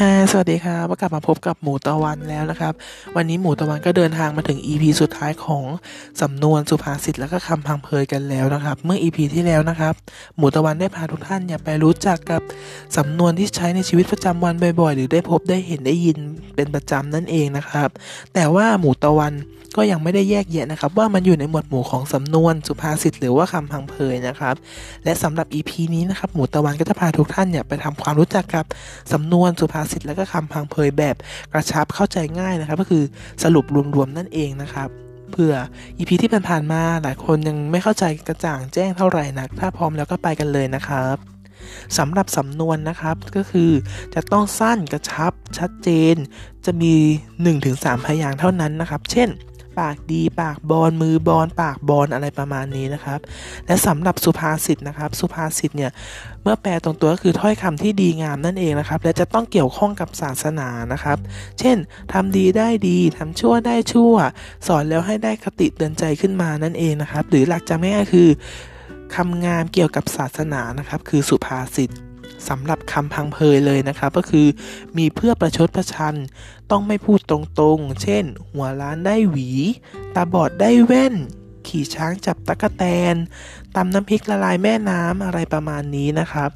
ฮสวัสดีครับกลับมาพบกับหมูตะวันแล้วนะครับ วันนี้หมูตะวันก็เดินทางมาถึง EP สุดท้ายของสำนวนสุภาษิตแล้วก็คำพังเพยกันแล้วนะครับ เมื่อ EP ที่แล้วนะครับ หมูตะวันได้พาทุกท่านเนี่ยไปรู้จักกับสำนวนที่ใช้ในชีวิตประจำวันบ่อยๆ หรือได้พบได้เห็นได้ยินเป็นประจำนั่นเองนะครับ แต่ว่าหมูตะวันก็ยังไม่ได้แยกแยะนะครับ ว่ามันอยู่ในหมวดหมู่ของสำนวนสุภาษิตหรือว่าคำพังเพยนะครับ และสำหรับ EP นี้นะครับหมูตะวันก็จะพาทุกท่านเนี่ยไปทำความรู้จักกับสำนวนสุภาษิตและก็คำพังเพยแบบกระชับเข้าใจง่ายนะครับ ก็คือสรุปรวมๆนั่นเองนะครับเพื่อ EP ที่ผ่านๆมาหลายคนยังไม่เข้าใจกระจ่างแจ้งเท่าไหร่นัก ถ้าพร้อมแล้วก็ไปกันเลยนะครับสำหรับสำนวนนะครับก็คือจะต้องสั้นกระชับชัดเจน จะมี 1-3 พยางค์เท่านั้นนะครับ เช่น ปากดี ปากบอลมือบอลปากบอลอะไรประมาณนี้นะครับ และสำหรับสุภาษิตนะครับ สุภาษิตเนี่ยเมื่อแปลตรงตัวก็คือถ้อยคำที่ดีงามนั่นเองนะครับ และจะต้องเกี่ยวข้องกับศาสนานะครับ เช่นทำดีได้ดีทำชั่วได้ชั่ว สอนแล้วให้ได้คติเตือนใจขึ้นมานั่นเองนะครับ หรือหลักจำง่ายคือคำงามเกี่ยวกับศาสนานะครับ คือสุภาษิต สำหรับคำพังเพยเลยนะครับก็คือมีเพื่อประชดประชัน ต้องไม่พูดตรงๆ เช่น หัวล้านได้หวี ตาบอดได้แว่น ขี่ช้างจับตะกะแตนตำน้ำพริกละลายแม่น้ำอะไรประมาณนี้นะครับ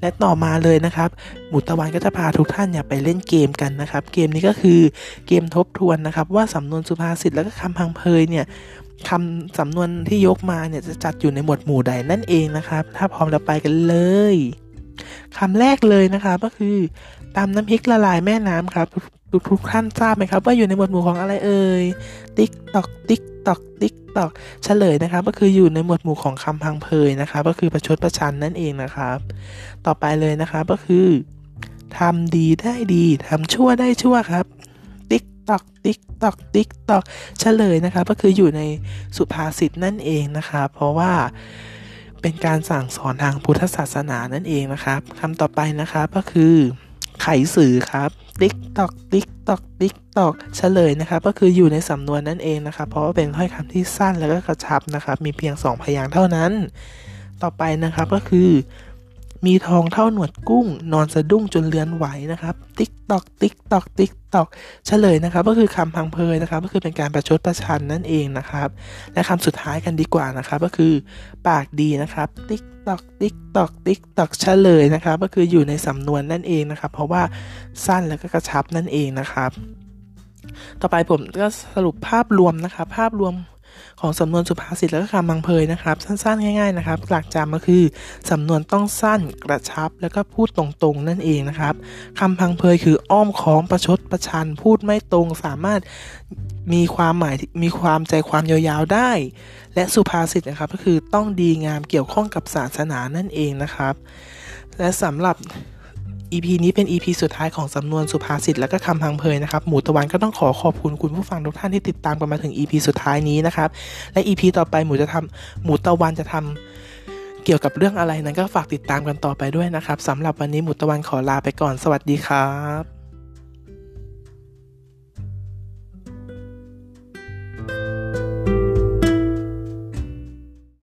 และต่อมาเลยนะครับ หมูตะวันก็จะพาทุกท่านเนี่ยไปเล่นเกมกันนะครับ เกมนี้ก็คือเกมทบทวนนะครับ ว่าสำนวนสุภาษิตแล้วก็คำพังเพยเนี่ยคำสำนวนที่ยกมาเนี่ยจะจัดอยู่ในหมวดหมู่ใดนั่นเองนะครับ ถ้าพร้อมเราไปกันเลย คำแรกเลยนะคะก็คือตำน้ำพริกละลายแม่น้ำครับทุกทุกท่านทราบไหมครับ ว่าอยู่ในหมวดหมู่ของอะไรเอ่ยติ๊กตอกติ๊กตอกติ๊กตอกเฉลยนะครับ ก็คืออยู่ในหมวดหมู่ของคำพังเพยนะครับก็คือประชดประชันนั่นเองนะครับ ต่อไปเลยนะครับก็คือทำดีได้ดีทำชั่วได้ชั่วครับติ๊กตอกติ๊กตอกติ๊กตอกเฉลยนะครับก็คืออยู่ในสุภาษิตนั่นเองนะครับเพราะว่า เป็นการสั่งสอนทางพุทธศาสนานั่นเองนะครับคำต่อไปนะครับก็คือ ไขสือครับติ๊กตอกติ๊กตอกติ๊กตอกเฉลยนะครับ ก็คืออยู่ในสำนวนนั่นเองนะครับ เพราะว่าเป็นถ้อยคำที่สั้นแล้วก็กระชับนะครับ มีเพียงสองพยางค์เท่านั้น ต่อไปนะครับก็คือ มีทองเท่าหนวดกุ้ง นอนสะดุ้งจนเรือนไหวนะครับ ติ๊กตอก ติ๊กตอก ติ๊กตอกเฉลยนะครับ ก็คือคำพังเพยนะครับ ก็คือเป็นการประชดประชันนั่นเองนะครับ และคำสุดท้ายกันดีกว่านะครับ ก็คือปากดีนะครับ ติ๊กตอก ติ๊กตอก ติ๊กตอกเฉลยนะครับ ก็คืออยู่ในสำนวนนั่นเองนะครับ เพราะว่าสั้นแล้วก็กระชับนั่นเองนะครับ ต่อไปผมก็สรุปภาพรวมนะครับ ภาพรวม ของสำนวนสุภาษิตและก็คำพังเพยนะครับ สั้นๆ ง่ายๆนะครับหลักจำก็คือสำนวนต้องสั้นกระชับ แล้วก็พูดตรงๆนั่นเองนะครับคำพังเพยคืออ้อมค้อมประชดประชัน พูดไม่ตรงสามารถมีความหมายมีความใจความยาวๆได้ และสุภาษิตนะครับก็คือต้องดีงามเกี่ยวข้องกับศาสนานั่นเองนะครับ และสำหรับ EP นี้เป็น EP สุดท้ายของสำนวนสุภาษิตและก็คำพังเพยนะครับ หมูตะวันก็ต้องขอขอบคุณคุณผู้ฟังทุกท่านที่ติดตามกันมาถึง EP สุดท้ายนี้นะครับ และ EP ต่อไปหมูจะทำหมูตะวันจะทำเกี่ยวกับเรื่องอะไรนั้นก็ฝากติดตามกันต่อไปด้วยนะครับสำหรับวันนี้หมูตะวันขอลาไปก่อน สวัสดีครับ